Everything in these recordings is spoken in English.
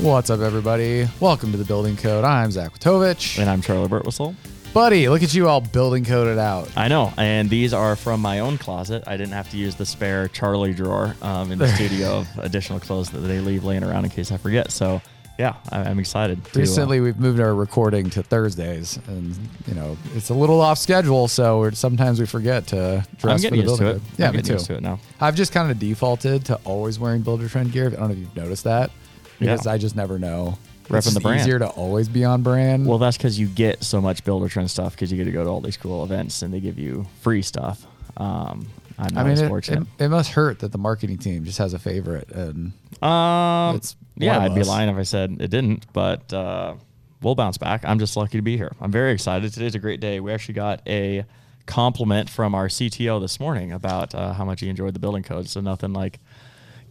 What's up, everybody? Welcome to the Building Code. I'm Zach Witovich. And I'm Charley Burtwhistle. Buddy, look at you all building coded out. I know, and these are from my own closet. I didn't have to use the spare Charley drawer um, in the studio of additional clothes that they leave laying around in case I forget. So, yeah, I, I'm excited. to, uh, Recently, we've moved our recording to Thursdays, and you know it's a little off schedule, so we're, sometimes we forget to dress I'm for the used to building it. code. Yeah, I'm me getting too. used to it now. I've just kind of defaulted to always wearing Buildertrend gear. I don't know if you've noticed that because Yeah. I just never know. Repping it's the brand. easier to always be on brand. Well, that's because you get so much Buildertrend stuff because you get to go to all these cool events and they give you free stuff. Um, I'm not I mean, as it, fortunate. it, it must hurt that the marketing team just has a favorite, and Um, It's yeah, I'd be lying if I said it didn't, but uh, we'll bounce back. I'm just lucky to be here. I'm very excited. Today's a great day. We actually got a compliment from our CTO this morning about uh, how much he enjoyed the building code. So nothing like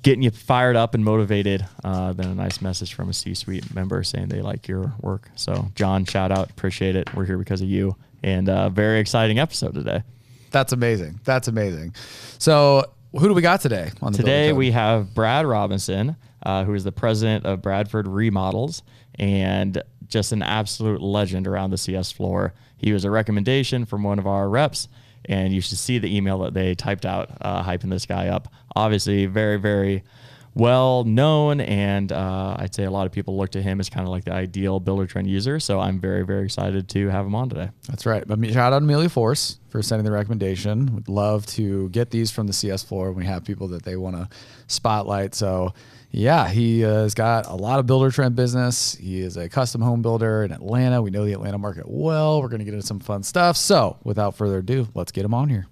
getting you fired up and motivated uh, than a nice message from a C-suite member saying they like your work. So John, shout out, appreciate it. We're here because of you, and uh, very exciting episode today. that's amazing. That's amazing. So, who do we got today on the Today we have Brad Robinson, uh, who is the president of Bradford Remodels and just an absolute legend around the CS floor. He was a recommendation from one of our reps, and you should see the email that they typed out uh, hyping this guy up. Obviously, very, very well known, and uh, I'd say a lot of people look to him as kind of like the ideal Buildertrend user. So I'm very, very excited to have him on today. That's right. But shout out Amelia Force for sending the recommendation. Would love to get these from the CS floor when we have people that they want to spotlight. So, yeah, he uh, has got a lot of Buildertrend business. He is a custom home builder in Atlanta. We know the Atlanta market well. We're going to get into some fun stuff. So, without further ado, let's get him on here.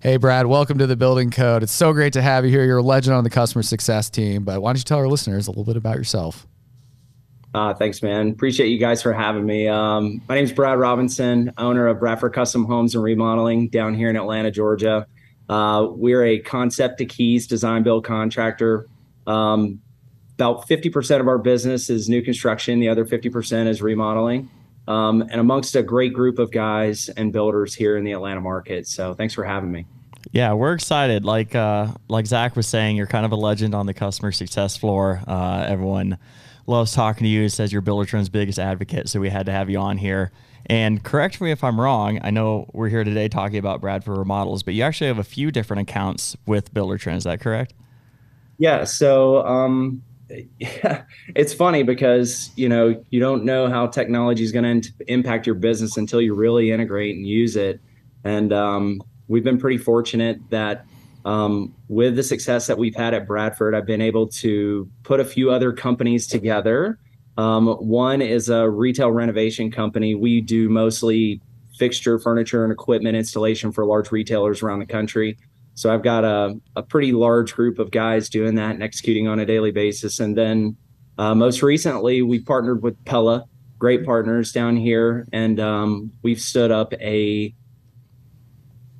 Hey, Brad, welcome to the Building Code. It's so great to have you here. You're a legend on the customer success team. But why don't you tell our listeners a little bit about yourself? Uh, thanks, man. Appreciate you guys for having me. Um, my name is Brad Robinson, owner of Bradford Custom Homes and Remodeling down here in Atlanta, Georgia. Uh, we're a concept to keys design build contractor. Um, about 50% of our business is new construction, the other 50% is remodeling. Um, and amongst a great group of guys and builders here in the Atlanta market. So thanks for having me. Yeah, we're excited. Like uh, like Zach was saying, you're kind of a legend on the customer success floor. Uh, everyone loves talking to you. Says you're Buildertrend's biggest advocate, so we had to have you on here. And correct me if I'm wrong. I know we're here today talking about Bradford remodels, but you actually have a few different accounts with Buildertrend. Is that correct? Yeah. So, um, yeah, it's funny because you know you don't know how technology is going to impact your business until you really integrate and use it. And um, we've been pretty fortunate that um, with the success that we've had at Bradford, I've been able to put a few other companies together. Um, one is a retail renovation company. We do mostly fixture, furniture, and equipment installation for large retailers around the country. So I've got a, a pretty large group of guys doing that and executing on a daily basis. And then uh, most recently, we partnered with Pella, great partners down here, and um, we've stood up a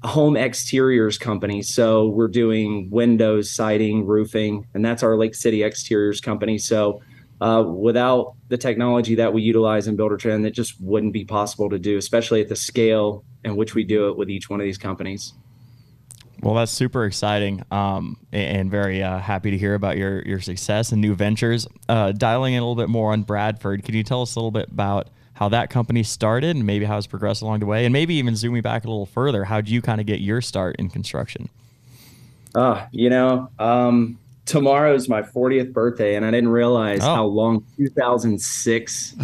home exteriors company. So we're doing windows, siding, roofing, and that's our Lake City Exteriors company. So uh, without the technology that we utilize in Buildertrend, it just wouldn't be possible to do, especially at the scale in which we do it with each one of these companies. Well, that's super exciting, um, and very uh, happy to hear about your your success and new ventures. Uh, dialing in a little bit more on Bradford, can you tell us a little bit about how that company started and maybe how it's progressed along the way, and maybe even zooming back a little further, how did you kind of get your start in construction? Uh, you know, um, is my 40th birthday, and I didn't realize Oh. how long 2006,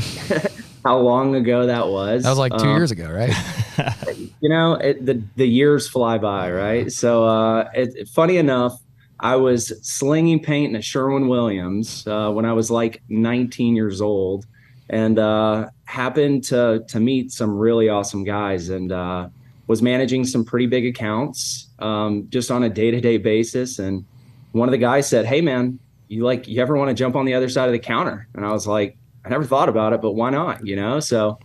how long ago that was. That was like two Um, years ago, right? you know it, the the years fly by right so uh it, funny enough i was slinging paint at Sherwin-Williams uh, when i was like 19 years old and uh happened to to meet some really awesome guys and uh was managing some pretty big accounts um just on a day-to-day basis and one of the guys said hey man you like you ever want to jump on the other side of the counter and i was like i never thought about it but why not you know so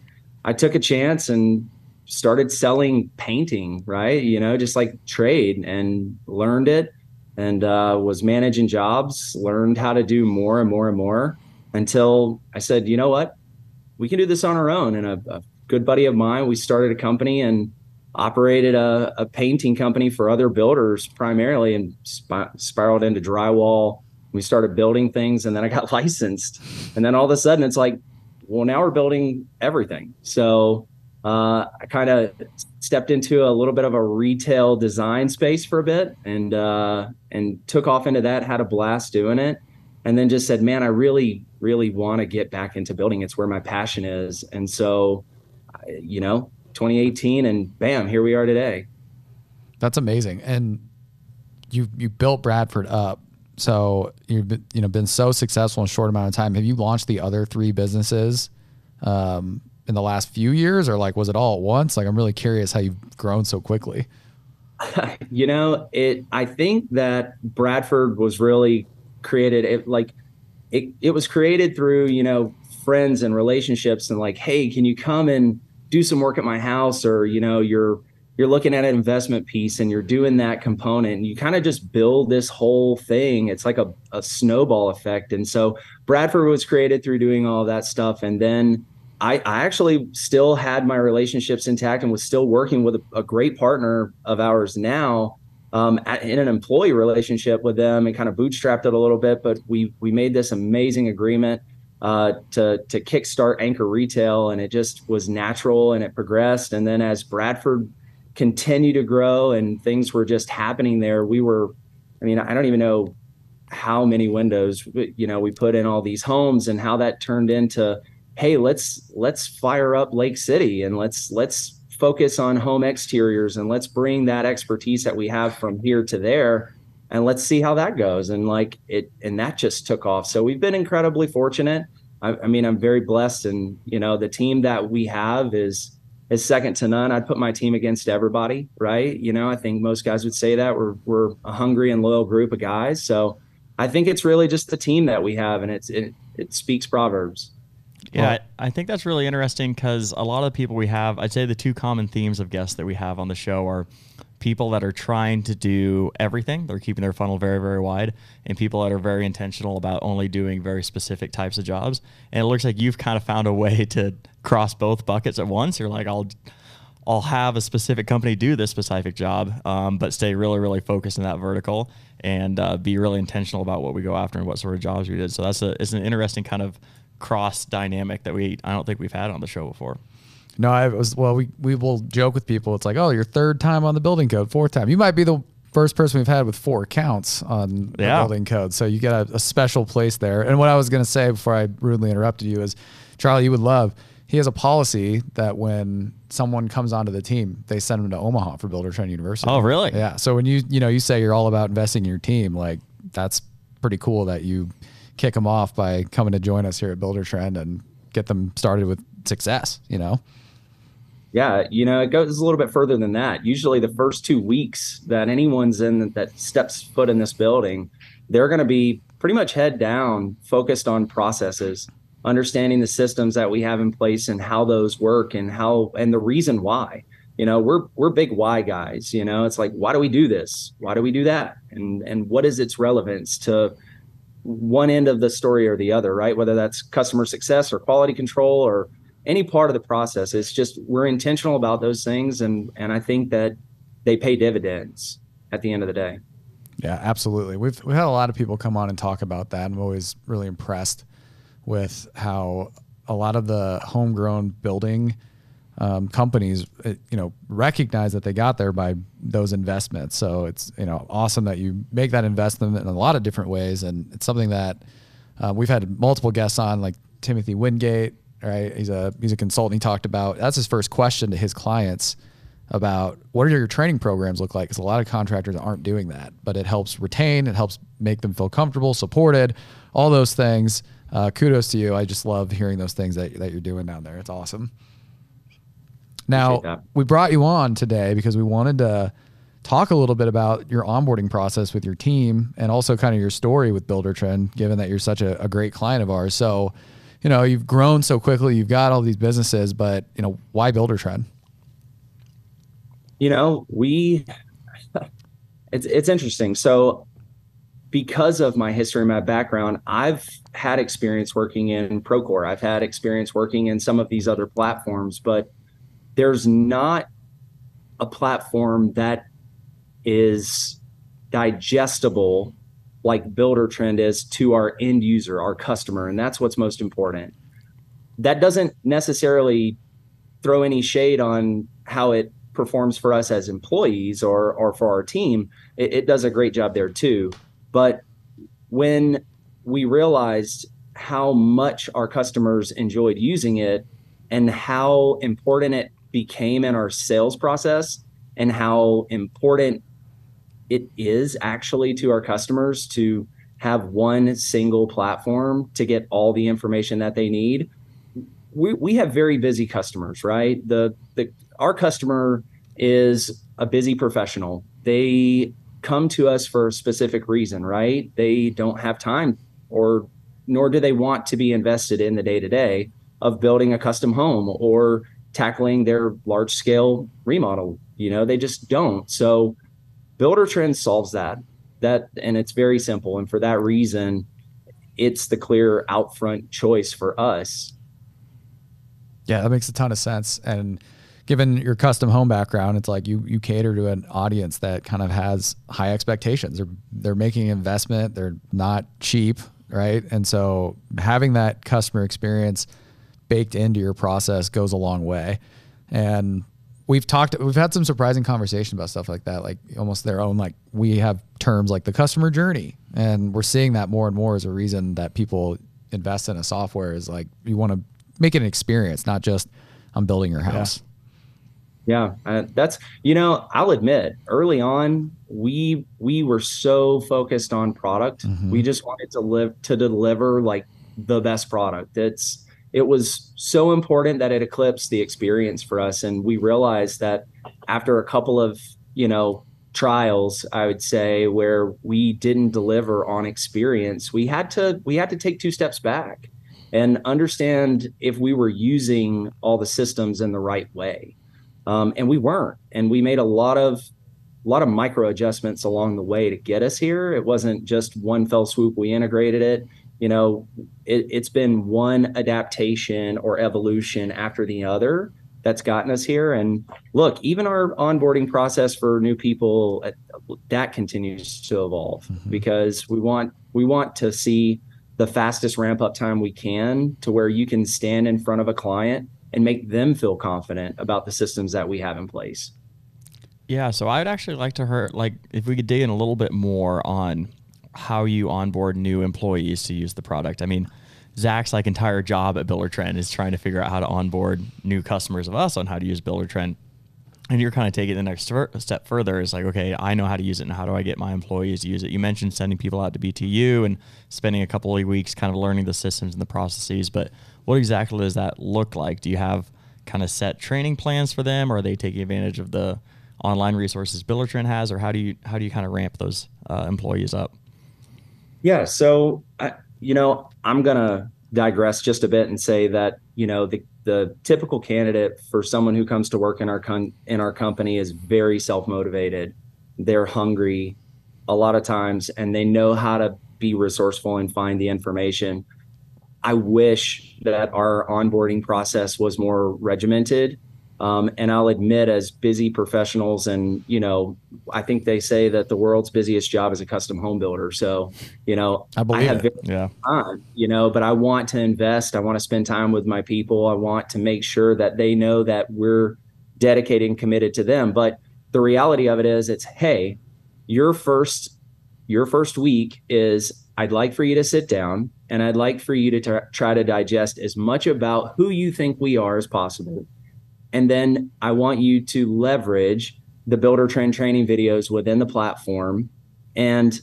i took a chance and started selling painting, right? You know, just like trade and learned it and uh, was managing jobs, learned how to do more and more and more until I said, you know what? We can do this on our own. And a, a good buddy of mine, we started a company and operated a, a painting company for other builders primarily and sp- spiraled into drywall, We started building things, and then I got licensed, and then all of a sudden it's like, well, now we're building everything. So uh, I kind of stepped into a little bit of a retail design space for a bit, and uh, and took off into that. Had a blast doing it, and then just said, man, I really, really want to get back into building. It's where my passion is, and so, you know, 2018, and bam, here we are today. That's amazing, and you you built Bradford up. So you've been, you know been so successful in a short amount of time. Have you launched the other three businesses um, in the last few years, or like was it all at once? Like I'm really curious how you've grown so quickly. you know, it. I think that Bradford was really created. It like it. It was created through you know friends and relationships, and like, hey, can you come and do some work at my house, or you know, you're you're looking at an investment piece and you're doing that component and you kind of just build this whole thing it's like a, a snowball effect and so bradford was created through doing all that stuff and then I, I actually still had my relationships intact and was still working with a, a great partner of ours now um, at, in an employee relationship with them and kind of bootstrapped it a little bit. But we we made this amazing agreement uh, to to kickstart Anchor Retail, and it just was natural and it progressed. And then as Bradford continued to grow and things were just happening there, we were, I mean, I don't even know how many windows you know we put in all these homes and how that turned into hey let's let's fire up lake city and let's let's focus on home exteriors and let's bring that expertise that we have from here to there and let's see how that goes. And like it and that just took off. So we've been incredibly fortunate. I, I, mean i'm very blessed and you know the team that we have is is second to none. I'd put my team against everybody right? You know i think most guys would say that. We're we're a hungry and loyal group of guys. So i think it's really just the team that we have and it's it, it speaks proverbs. Yeah, well, I, I think that's really interesting because a lot of the people we have, I'd say the two common themes of guests that we have on the show are people that are trying to do everything. They're keeping their funnel very, very wide, and people that are very intentional about only doing very specific types of jobs. And it looks like you've kind of found a way to cross both buckets at once. You're like, I'll I'll have a specific company do this specific job, um, but stay really, really focused in that vertical and uh, be really intentional about what we go after and what sort of jobs we did. So that's a it's an interesting kind of cross dynamic that we I don't think we've had on the show before. No, I was well. We we will joke with people. It's like, oh, your third time on the building code, fourth time. You might be the first person we've had with four accounts on yeah. the building code. So you get a, a special place there. And what I was going to say before I rudely interrupted you is, Charley, you would love. He has a policy that when someone comes onto the team, they send them to Omaha for Buildertrend University. Oh, really? Yeah. So when you you know you say you're all about investing in your team, like that's pretty cool that you kick them off by coming to join us here at Buildertrend and get them started with success, you know? Yeah, you know, it goes a little bit further than that. Usually the first two weeks that anyone's in that steps foot in this building, they're going to be pretty much head down, focused on processes, understanding the systems that we have in place and how those work and how and the reason why. You know, we're we're big why guys, you know. It's like why do we do this? Why do we do that? And and what is its relevance to one end of the story or the other, right? Whether that's customer success or quality control or any part of the process. It's just we're intentional about those things, and and I think that they pay dividends at the end of the day. Yeah, absolutely. We've we had a lot of people come on and talk about that. I'm always really impressed with how a lot of the homegrown building um, companies, uh, you know, recognize that they got there by those investments. So it's you know awesome that you make that investment in a lot of different ways, and it's something that uh, we've had multiple guests on, like Timothy Wingate. Right, he's a he's a consultant. He talked about that's his first question to his clients about what are your training programs look like? Because a lot of contractors aren't doing that but it helps retain it helps make them feel comfortable supported all those things. Uh, kudos to you. I just love hearing those things that, that you're doing down there. It's awesome. Now, we brought you on today because we wanted to talk a little bit about your onboarding process with your team and also kind of your story with Buildertrend, given that you're such a, a great client of ours. So, you know, you've grown so quickly, you've got all these businesses, but, you know, why Builder Buildertrend? You know, we, it's, it's interesting. So, because of my history and my background, I've had experience working in Procore. I've had experience working in some of these other platforms, but there's not a platform that is digestible like Buildertrend is to our end user, our customer, and that's what's most important. That doesn't necessarily throw any shade on how it performs for us as employees or or for our team. It, it does a great job there too. But when we realized how much our customers enjoyed using it and how important it became in our sales process and how important it is actually to our customers to have one single platform to get all the information that they need. We, we have very busy customers, right? The, the our customer is a busy professional. They come to us for a specific reason, right? They don't have time or nor do they want to be invested in the day to day of building a custom home or tackling their large scale remodel. You know, they just don't. So Buildertrend solves that. That and it's very simple. And for that reason, it's the clear out front choice for us. Yeah, that makes a ton of sense. And given your custom home background, it's like you you cater to an audience that kind of has high expectations. They're they're making investment. They're not cheap, right? And so having that customer experience baked into your process goes a long way. And we've talked we've had some surprising conversation about stuff like that like almost their own like we have terms like the customer journey. And we're seeing that more and more as a reason that people invest in a software is like you want to make it an experience not just i'm building your house. Yeah, yeah uh, that's you know i'll admit early on we we were so focused on product. Mm-hmm. we just wanted to live to deliver like the best product. It's it was so important that it eclipsed the experience for us. And we realized that after a couple of you know trials i would say where we didn't deliver on experience we had to we had to take two steps back and understand if we were using all the systems in the right way. Um, and we weren't. And we made a lot of a lot of micro adjustments along the way to get us here. It wasn't just one fell swoop we integrated it you know it, has been one adaptation or evolution after the other that's gotten us here and look even our onboarding process for new people uh, that continues to evolve mm-hmm. because we want we want to see the fastest ramp up time we can to where you can stand in front of a client and make them feel confident about the systems that we have in place yeah so i'd actually like to hear like if we could dig in a little bit more on how you onboard new employees to use the product. I mean, Zach's like entire job at Buildertrend is trying to figure out how to onboard new customers of us on how to use Buildertrend, And you're kind of taking the next step further. Is like, okay, I know how to use it, and how do I get my employees to use it? You mentioned sending people out to BTU and spending a couple of weeks kind of learning the systems and the processes. But what exactly does that look like? Do you have kind of set training plans for them, or are they taking advantage of the online resources Buildertrend has, or how do you how do you kind of ramp those uh, employees up? Yeah. So, I, you know, I'm going to digress just a bit and say that, you know, the, the typical candidate for someone who comes to work in our con- in our company is very self-motivated. They're hungry a lot of times and they know how to be resourceful and find the information. I wish that our onboarding process was more regimented um, and I'll admit, as busy professionals, and you know, I think they say that the world's busiest job is a custom home builder. So, you know, I, I have yeah. time, you know, but I want to invest. I want to spend time with my people. I want to make sure that they know that we're dedicated and committed to them. But the reality of it is, it's hey, your first your first week is I'd like for you to sit down and I'd like for you to t- try to digest as much about who you think we are as possible and then I want you to leverage the Buildertrend training videos within the platform. And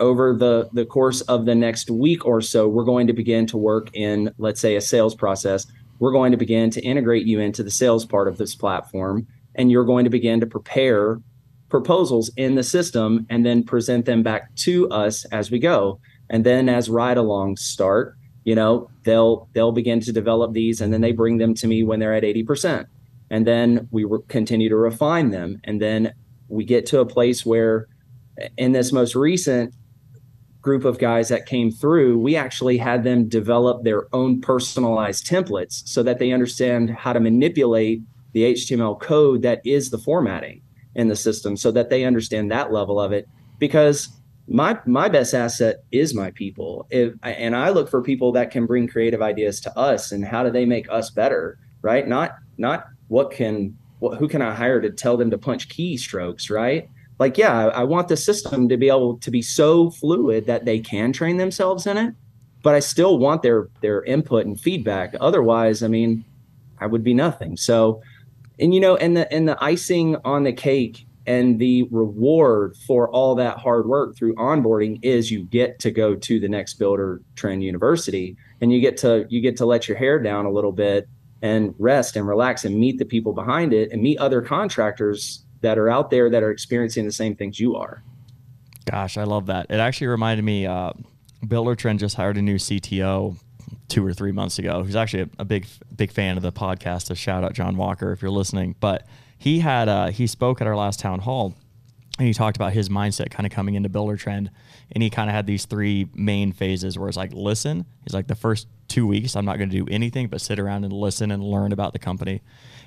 over the, the course of the next week or so, we're going to begin to work in, let's say, a sales process. We're going to begin to integrate you into the sales part of this platform. And you're going to begin to prepare proposals in the system and then present them back to us as we go. And then as ride alongs start, you know, they'll they'll begin to develop these and then they bring them to me when they're at 80% and then we re- continue to refine them. And then we get to a place where in this most recent group of guys that came through we actually had them develop their own personalized templates so that they understand how to manipulate the html code that is the formatting in the system so that they understand that level of it. Because my my best asset is my people. If, and i look for people that can bring creative ideas to us and how do they make us better right? Not not what can what, who can i hire to tell them to punch keystrokes right? Like yeah I, I want the system to be able to be so fluid that they can train themselves in it but i still want their their input and feedback. Otherwise i mean i would be nothing. So and you know and the and the icing on the cake and the reward for all that hard work through onboarding is you get to go to the next builder trend university and you get to you get to let your hair down a little bit and rest and relax and meet the people behind it and meet other contractors that are out there that are experiencing the same things you are. Gosh i love that. It actually reminded me uh, Buildertrend just hired a new cto two or three months ago who's actually a, a big big fan of the podcast. A shout out john walker if you're listening. But he had uh, he spoke at our last town hall and he talked about his mindset kind of coming into Buildertrend and he kind of had these three main phases where it's like listen he's like the first two weeks i'm not going to do anything but sit around and listen and learn about the company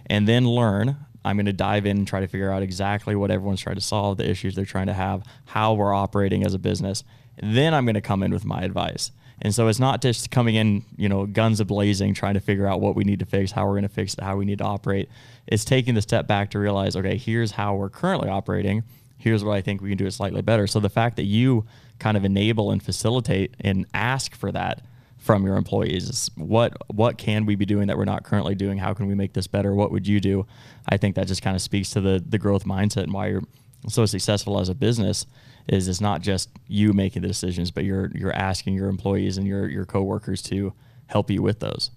and then learn i'm going to dive in and try to figure out exactly what everyone's trying to solve the issues they're trying to have how we're operating as a business then i'm going to come in with my advice and so it's not just coming in, you know, guns a blazing, trying to figure out what we need to fix, how we're going to fix it, how we need to operate. It's taking the step back to realize, okay, here's how we're currently operating. Here's what I think we can do it slightly better. So the fact that you kind of enable and facilitate and ask for that from your employees, is what what can we be doing that we're not currently doing? How can we make this better? What would you do? I think that just kind of speaks to the the growth mindset and why you're so successful as a business is it's not just you making the decisions, but you're you're asking your employees and your your coworkers to help you with those.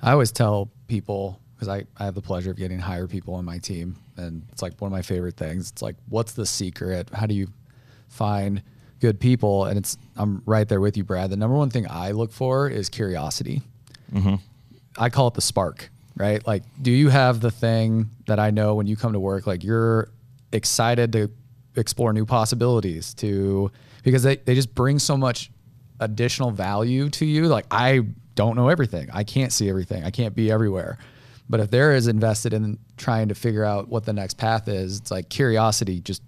I always tell people because I, I have the pleasure of getting hire people on my team and it's like one of my favorite things. It's like what's the secret? How do you find good people? And it's I'm right there with you, Brad. The number one thing I look for is curiosity. Mm-hmm. I call it the spark, right? Like, do you have the thing that I know when you come to work, like you're excited to explore new possibilities to because they, they just bring so much additional value to you like i don't know everything i can't see everything i can't be everywhere but if they're as invested in trying to figure out what the next path is it's like curiosity just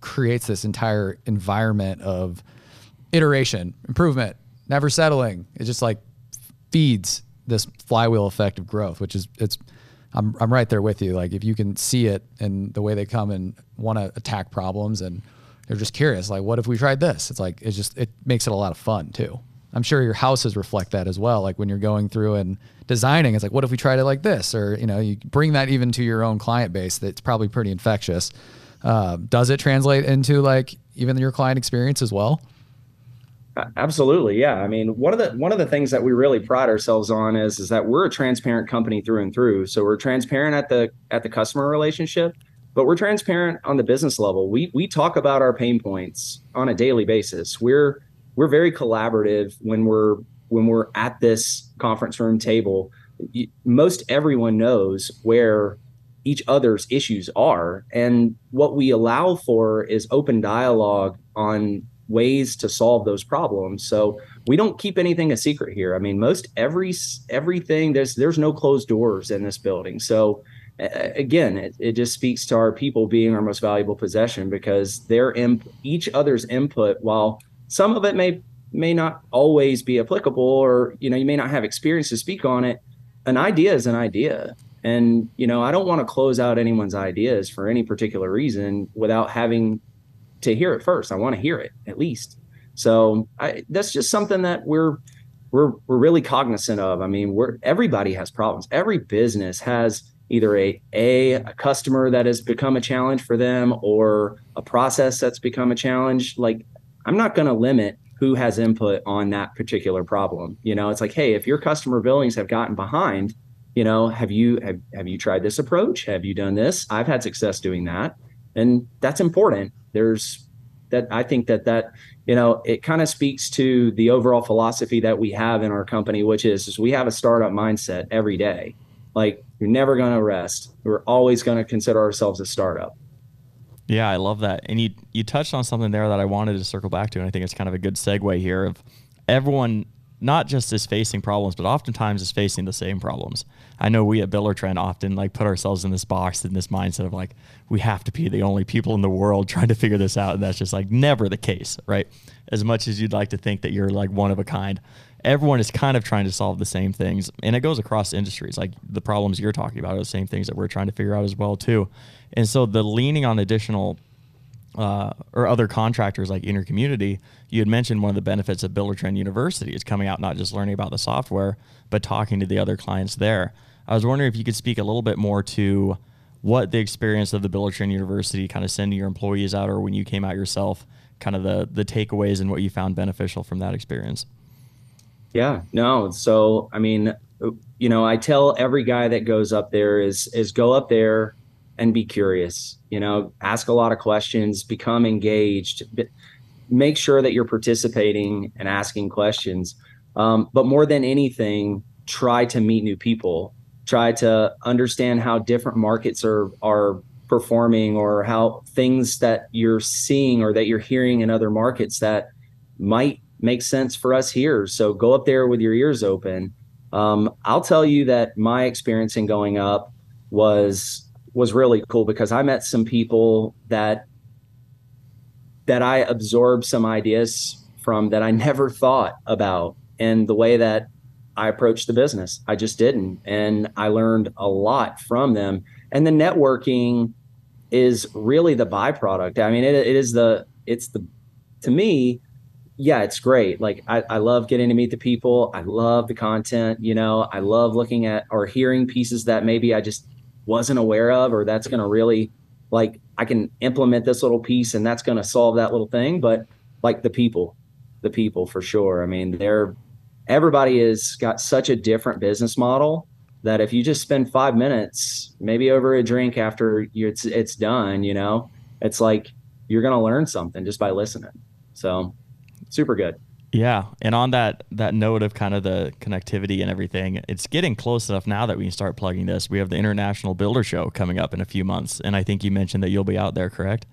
creates this entire environment of iteration improvement never settling it just like feeds this flywheel effect of growth which is it's I'm I'm right there with you. Like if you can see it and the way they come and want to attack problems and they're just curious, like what if we tried this? It's like it's just it makes it a lot of fun too. I'm sure your houses reflect that as well. Like when you're going through and designing, it's like what if we tried it like this? Or you know, you bring that even to your own client base. That's probably pretty infectious. Uh, does it translate into like even your client experience as well? Absolutely, yeah. I mean, one of the one of the things that we really pride ourselves on is is that we're a transparent company through and through. So we're transparent at the at the customer relationship, but we're transparent on the business level. We we talk about our pain points on a daily basis. We're we're very collaborative when we're when we're at this conference room table. Most everyone knows where each other's issues are, and what we allow for is open dialogue on ways to solve those problems. So we don't keep anything a secret here. I mean, most every everything there's there's no closed doors in this building. So again, it, it just speaks to our people being our most valuable possession because their imp, each other's input, while some of it may may not always be applicable, or you know, you may not have experience to speak on it. An idea is an idea. And you know, I don't want to close out anyone's ideas for any particular reason without having to hear it first. I want to hear it at least. So I, that's just something that we're we're we're really cognizant of. I mean, we're everybody has problems. Every business has either a, a a customer that has become a challenge for them or a process that's become a challenge. Like I'm not going to limit who has input on that particular problem. You know, it's like, hey, if your customer billings have gotten behind, you know, have you have have you tried this approach? Have you done this? I've had success doing that, and that's important there's that I think that that you know it kind of speaks to the overall philosophy that we have in our company, which is, is we have a startup mindset every day. Like you're never going to rest. We're always going to consider ourselves a startup. Yeah, I love that. And you you touched on something there that I wanted to circle back to, and I think it's kind of a good segue here of everyone not just is facing problems, but oftentimes is facing the same problems. I know we at Buildertrend often like put ourselves in this box in this mindset of like we have to be the only people in the world trying to figure this out, and that's just like never the case, right? As much as you'd like to think that you're like one of a kind, everyone is kind of trying to solve the same things, and it goes across industries. Like the problems you're talking about are the same things that we're trying to figure out as well too. And so the leaning on additional uh, or other contractors like Inner Community, you had mentioned one of the benefits of Buildertrend University is coming out not just learning about the software, but talking to the other clients there. I was wondering if you could speak a little bit more to what the experience of the Buildertrend University kind of sending your employees out, or when you came out yourself, kind of the the takeaways and what you found beneficial from that experience. Yeah, no. So I mean, you know, I tell every guy that goes up there is is go up there and be curious. You know, ask a lot of questions, become engaged, make sure that you're participating and asking questions. Um, but more than anything, try to meet new people. Try to understand how different markets are are performing, or how things that you're seeing or that you're hearing in other markets that might make sense for us here. So go up there with your ears open. Um, I'll tell you that my experience in going up was was really cool because I met some people that that I absorbed some ideas from that I never thought about and the way that I approached the business. I just didn't. And I learned a lot from them. And the networking is really the byproduct. I mean, it, it is the, it's the, to me, yeah, it's great. Like I, I love getting to meet the people. I love the content, you know, I love looking at or hearing pieces that maybe I just wasn't aware of or that's going to really like I can implement this little piece and that's going to solve that little thing but like the people the people for sure I mean they're everybody has got such a different business model that if you just spend 5 minutes maybe over a drink after it's it's done you know it's like you're going to learn something just by listening so super good yeah, and on that that note of kind of the connectivity and everything, it's getting close enough now that we can start plugging this. We have the International Builder Show coming up in a few months, and I think you mentioned that you'll be out there, correct?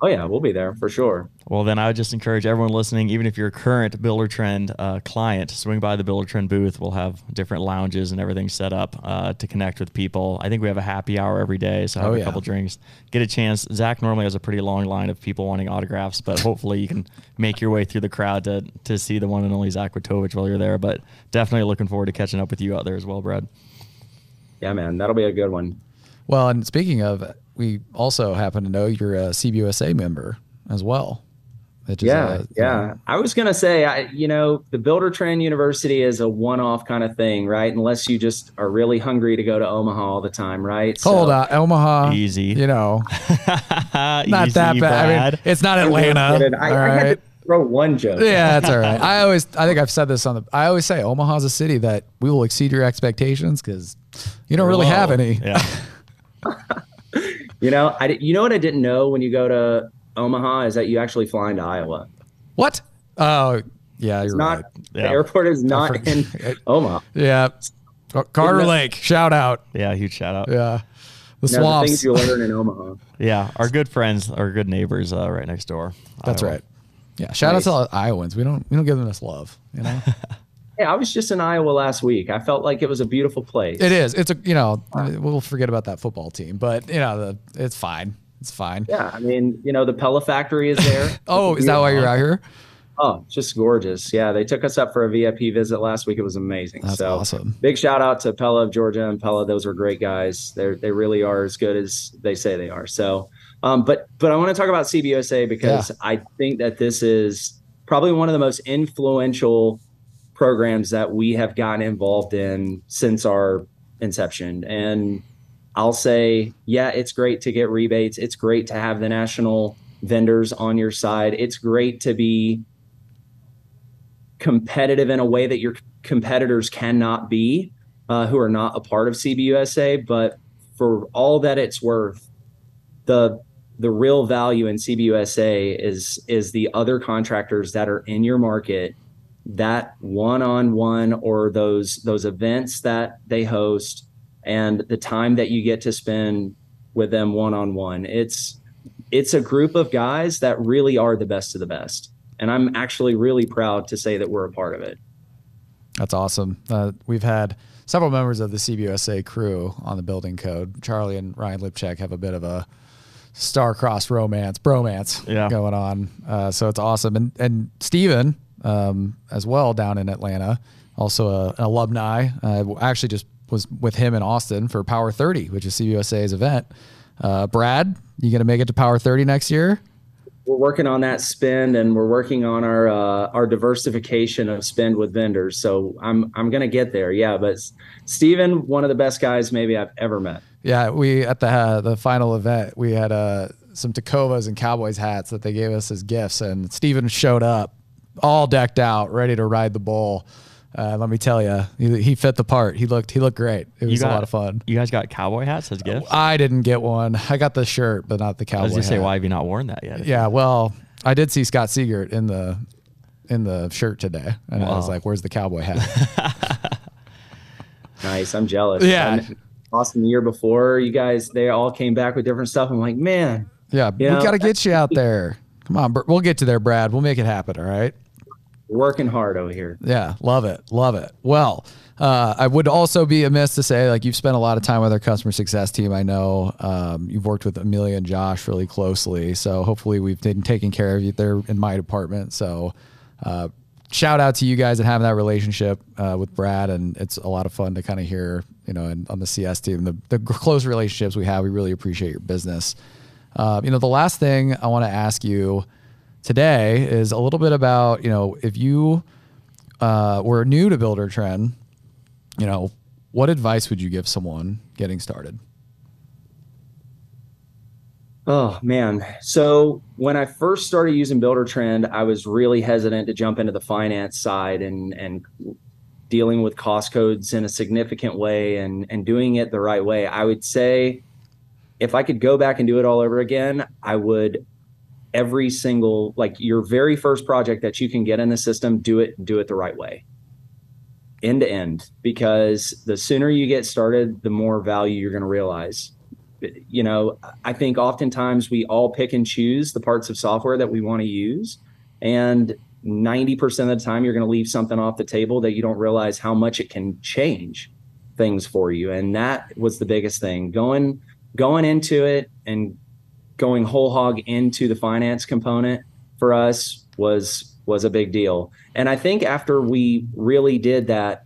Oh yeah, we'll be there for sure. Well, then I would just encourage everyone listening, even if you're a current Buildertrend uh, client, swing by the Buildertrend booth. We'll have different lounges and everything set up uh, to connect with people. I think we have a happy hour every day, so have oh, a yeah. couple drinks, get a chance. Zach normally has a pretty long line of people wanting autographs, but hopefully you can make your way through the crowd to to see the one and only Zach Witovich while you're there. But definitely looking forward to catching up with you out there as well, Brad. Yeah, man, that'll be a good one. Well, and speaking of we also happen to know you're a CBUSA member as well. yeah, uh, yeah. I was gonna say, I, you know, the Buildertrend University is a one-off kind of thing, right? Unless you just are really hungry to go to Omaha all the time, right? Hold so, on, Omaha, easy. You know, not easy, that bad. bad. I mean, it's not Atlanta. I, I had to throw one joke. Yeah, that's all right. I always, I think I've said this on the. I always say Omaha's a city that we will exceed your expectations because you don't really have any. Yeah. You know, I you know what I didn't know when you go to Omaha is that you actually fly into Iowa. What? Oh, yeah, you're not, right. The yeah. airport is not in Omaha. Yeah. Carter Lake, shout out. Yeah, huge shout out. Yeah. The now, swamps. The things you learn in Omaha. yeah, our good friends, our good neighbors, uh, right next door. That's Iowa. right. Yeah, shout nice. out to Iowans. We don't we don't give them this love, you know. Yeah, I was just in Iowa last week. I felt like it was a beautiful place. It is. It's a you know we'll forget about that football team, but you know the, it's fine. It's fine. Yeah, I mean you know the Pella factory is there. oh, is that why you're out here? Oh, just gorgeous. Yeah, they took us up for a VIP visit last week. It was amazing. That's so awesome. Big shout out to Pella of Georgia and Pella. Those were great guys. They they really are as good as they say they are. So, um, but but I want to talk about CBUSA because yeah. I think that this is probably one of the most influential programs that we have gotten involved in since our inception. And I'll say, yeah, it's great to get rebates. It's great to have the national vendors on your side. It's great to be competitive in a way that your competitors cannot be, uh, who are not a part of CBUSA. But for all that it's worth, the the real value in CBUSA is is the other contractors that are in your market that one-on-one or those those events that they host and the time that you get to spend with them one-on-one it's it's a group of guys that really are the best of the best and i'm actually really proud to say that we're a part of it That's awesome. Uh, we've had several members of the CBUSA crew on the building code. Charley and Ryan Lipchek have a bit of a star-crossed romance, bromance Yeah. going on. Uh, so it's awesome. And and Steven, um, as well down in Atlanta, also a, an alumni. Uh, actually just was with him in Austin for Power 30, which is CBUSA's event. Uh, Brad, you gonna make it to Power 30 next year? we're working on that spend and we're working on our uh, our diversification of spend with vendors. So I'm I'm gonna get there. Yeah, but Steven, one of the best guys maybe I've ever met. Yeah, we at the uh, the final event we had uh, some Tecovas and Cowboys hats that they gave us as gifts, and Steven showed up all decked out, ready to ride the bull. Uh, let me tell you, he, he fit the part. He looked he looked great. It was got, a lot of fun. You guys got cowboy hats as gifts? I didn't get one. I got the shirt, but not the I cowboy. was gonna say, hat. why have you not worn that yet? Yeah, well, I did see Scott Siegert in the in the shirt today, and I was like, "Where's the cowboy hat?" Nice. I'm jealous. Yeah. I'm- Austin the year before, you guys they all came back with different stuff. I'm like, man, yeah, we know, got to get you out there. Come on, we'll get you there, Brad. We'll make it happen. All right. Working hard over here. Yeah, love it, love it. Well, uh, I would also be amiss to say like you've spent a lot of time with our customer success team. I know um, you've worked with Amelia and Josh really closely, so hopefully we've been taking care of you. They're in my department, so uh, shout out to you guys and having that relationship uh, with Brad, and it's a lot of fun to kind of hear you know and on the CS team the the close relationships we have. We really appreciate your business. Uh, you know, the last thing I want to ask you today is a little bit about you know if you uh, were new to Buildertrend, you know, what advice would you give someone getting started? Oh man. So when I first started using Buildertrend, I was really hesitant to jump into the finance side and and dealing with cost codes in a significant way and and doing it the right way. I would say if I could go back and do it all over again, I would every single like your very first project that you can get in the system, do it do it the right way. End to end because the sooner you get started, the more value you're going to realize you know, I think oftentimes we all pick and choose the parts of software that we want to use. And 90% of the time, you're going to leave something off the table that you don't realize how much it can change things for you. And that was the biggest thing going, going into it and going whole hog into the finance component for us was, was a big deal. And I think after we really did that,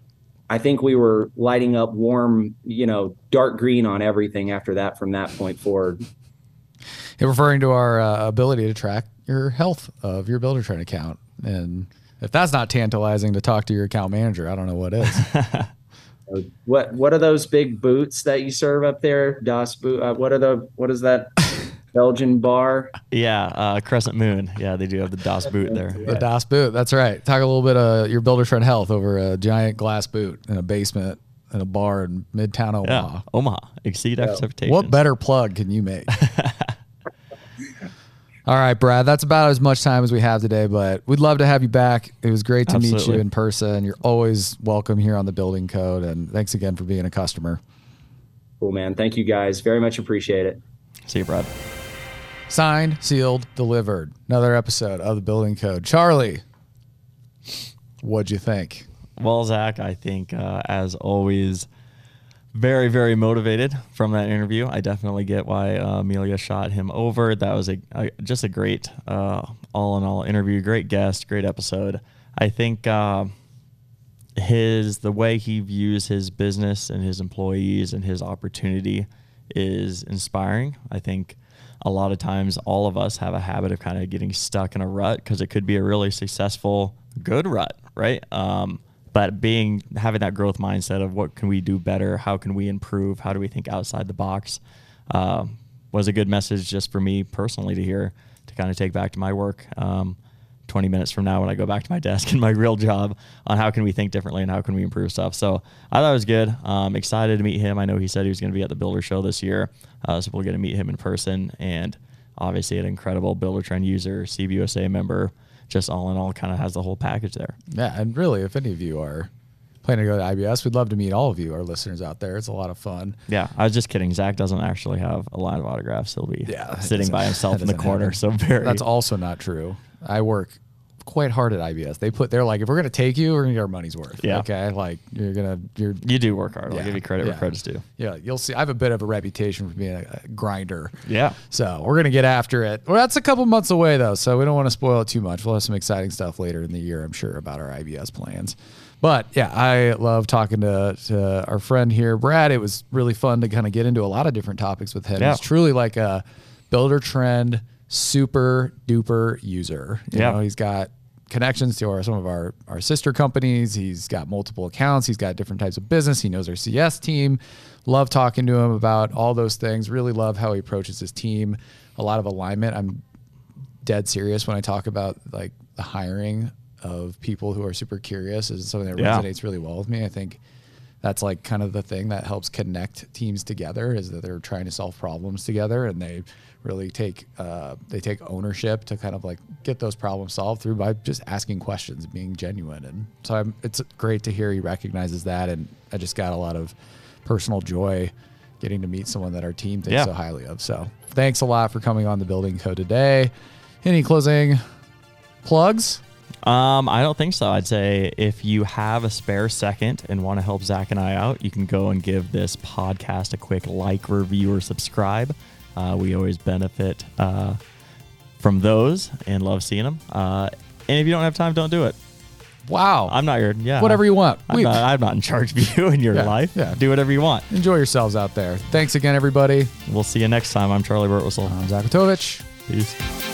I think we were lighting up warm, you know, dark green on everything after that from that point forward. You're referring to our uh, ability to track your health of your Buildertrend account, and if that's not tantalizing to talk to your account manager, I don't know what is. What what are those big boots that you serve up there? Das boot. Uh, what are the what is that Belgian bar? Yeah, uh, Crescent Moon. Yeah, they do have the Das boot there. the Das boot. That's right. Talk a little bit of your Buildertrend health over a giant glass boot in a basement in a bar in Midtown Omaha. Yeah, Omaha. Exceed expectations. What better plug can you make? All right, Brad, that's about as much time as we have today, but we'd love to have you back. It was great to meet you in person. You're always welcome here on the Building Code, and thanks again for being a customer. Cool man. Thank you guys. Very much appreciate it. See you, Brad. Signed, sealed, delivered. Another episode of the Building Code. Charley, what'd you think? Well, Zach, I think uh, as always, very, very motivated from that interview. I definitely get why uh, Amelia shot him over. That was a, a just a great, uh, all in all interview. Great guest, great episode. I think uh, his the way he views his business and his employees and his opportunity is inspiring. I think a lot of times all of us have a habit of kind of getting stuck in a rut because it could be a really successful, good rut, right? Um, but being having that growth mindset of what can we do better, how can we improve, how do we think outside the box, uh, was a good message just for me personally to hear to kind of take back to my work. Um, 20 minutes from now when I go back to my desk and my real job on how can we think differently and how can we improve stuff. So I thought it was good. Um, excited to meet him. I know he said he was going to be at the Builder Show this year, uh, so we'll get to meet him in person. And obviously, an incredible Buildertrend user, CBUSA member. Just all in all, kind of has the whole package there. Yeah, and really, if any of you are planning to go to IBS, we'd love to meet all of you, our listeners out there. It's a lot of fun. Yeah, I was just kidding. Zach doesn't actually have a line of autographs. He'll be Yeah, sitting by himself in the corner. happen. So very. That's also not true. I work quite hard at IBS. They put they're like, if we're gonna take you, we're gonna get our money's worth. Yeah. Okay. Like you're gonna you're You do work hard. I'll give you credit yeah. where credit's due. yeah. You'll see. I have a bit of a reputation for being a, a grinder. Yeah. So we're gonna get after it. Well, that's a couple months away though, so we don't want to spoil it too much. We'll have some exciting stuff later in the year, I'm sure, about our IBS plans. But yeah, I love talking to, to our friend here, Brad. It was really fun to kind of get into a lot of different topics with him. Yeah. He's truly like a Buildertrend super duper user. You Yeah. know, he's got connections to our, some of our, our sister companies. He's got multiple accounts. He's got different types of business. He knows our CS team. Love talking to him about all those things. Really love how he approaches his team. A lot of alignment. I'm dead serious when I talk about like the hiring of people who are super curious is something that Yeah. resonates really well with me. I think that's like kind of the thing that helps connect teams together is that they're trying to solve problems together and they really take uh, they take ownership to kind of like get those problems solved through by just asking questions being genuine and so I'm, it's great to hear he recognizes that and i just got a lot of personal joy getting to meet someone that our team thinks Yeah. so highly of so thanks a lot for coming on the building code today any closing plugs Um, I don't think so. I'd say if you have a spare second and want to help Zach and I out, you can go and give this podcast a quick like, review, or subscribe. Uh, we always benefit uh, from those and love seeing them. Uh, and if you don't have time, don't do it. wow I'm not your yeah. whatever you want I'm not, I'm not in charge of you in your Yeah, life. yeah. Do whatever you want. enjoy yourselves out there thanks again everybody We'll see you next time. I'm Charley Burtwhistle. i'm Zach. Peace.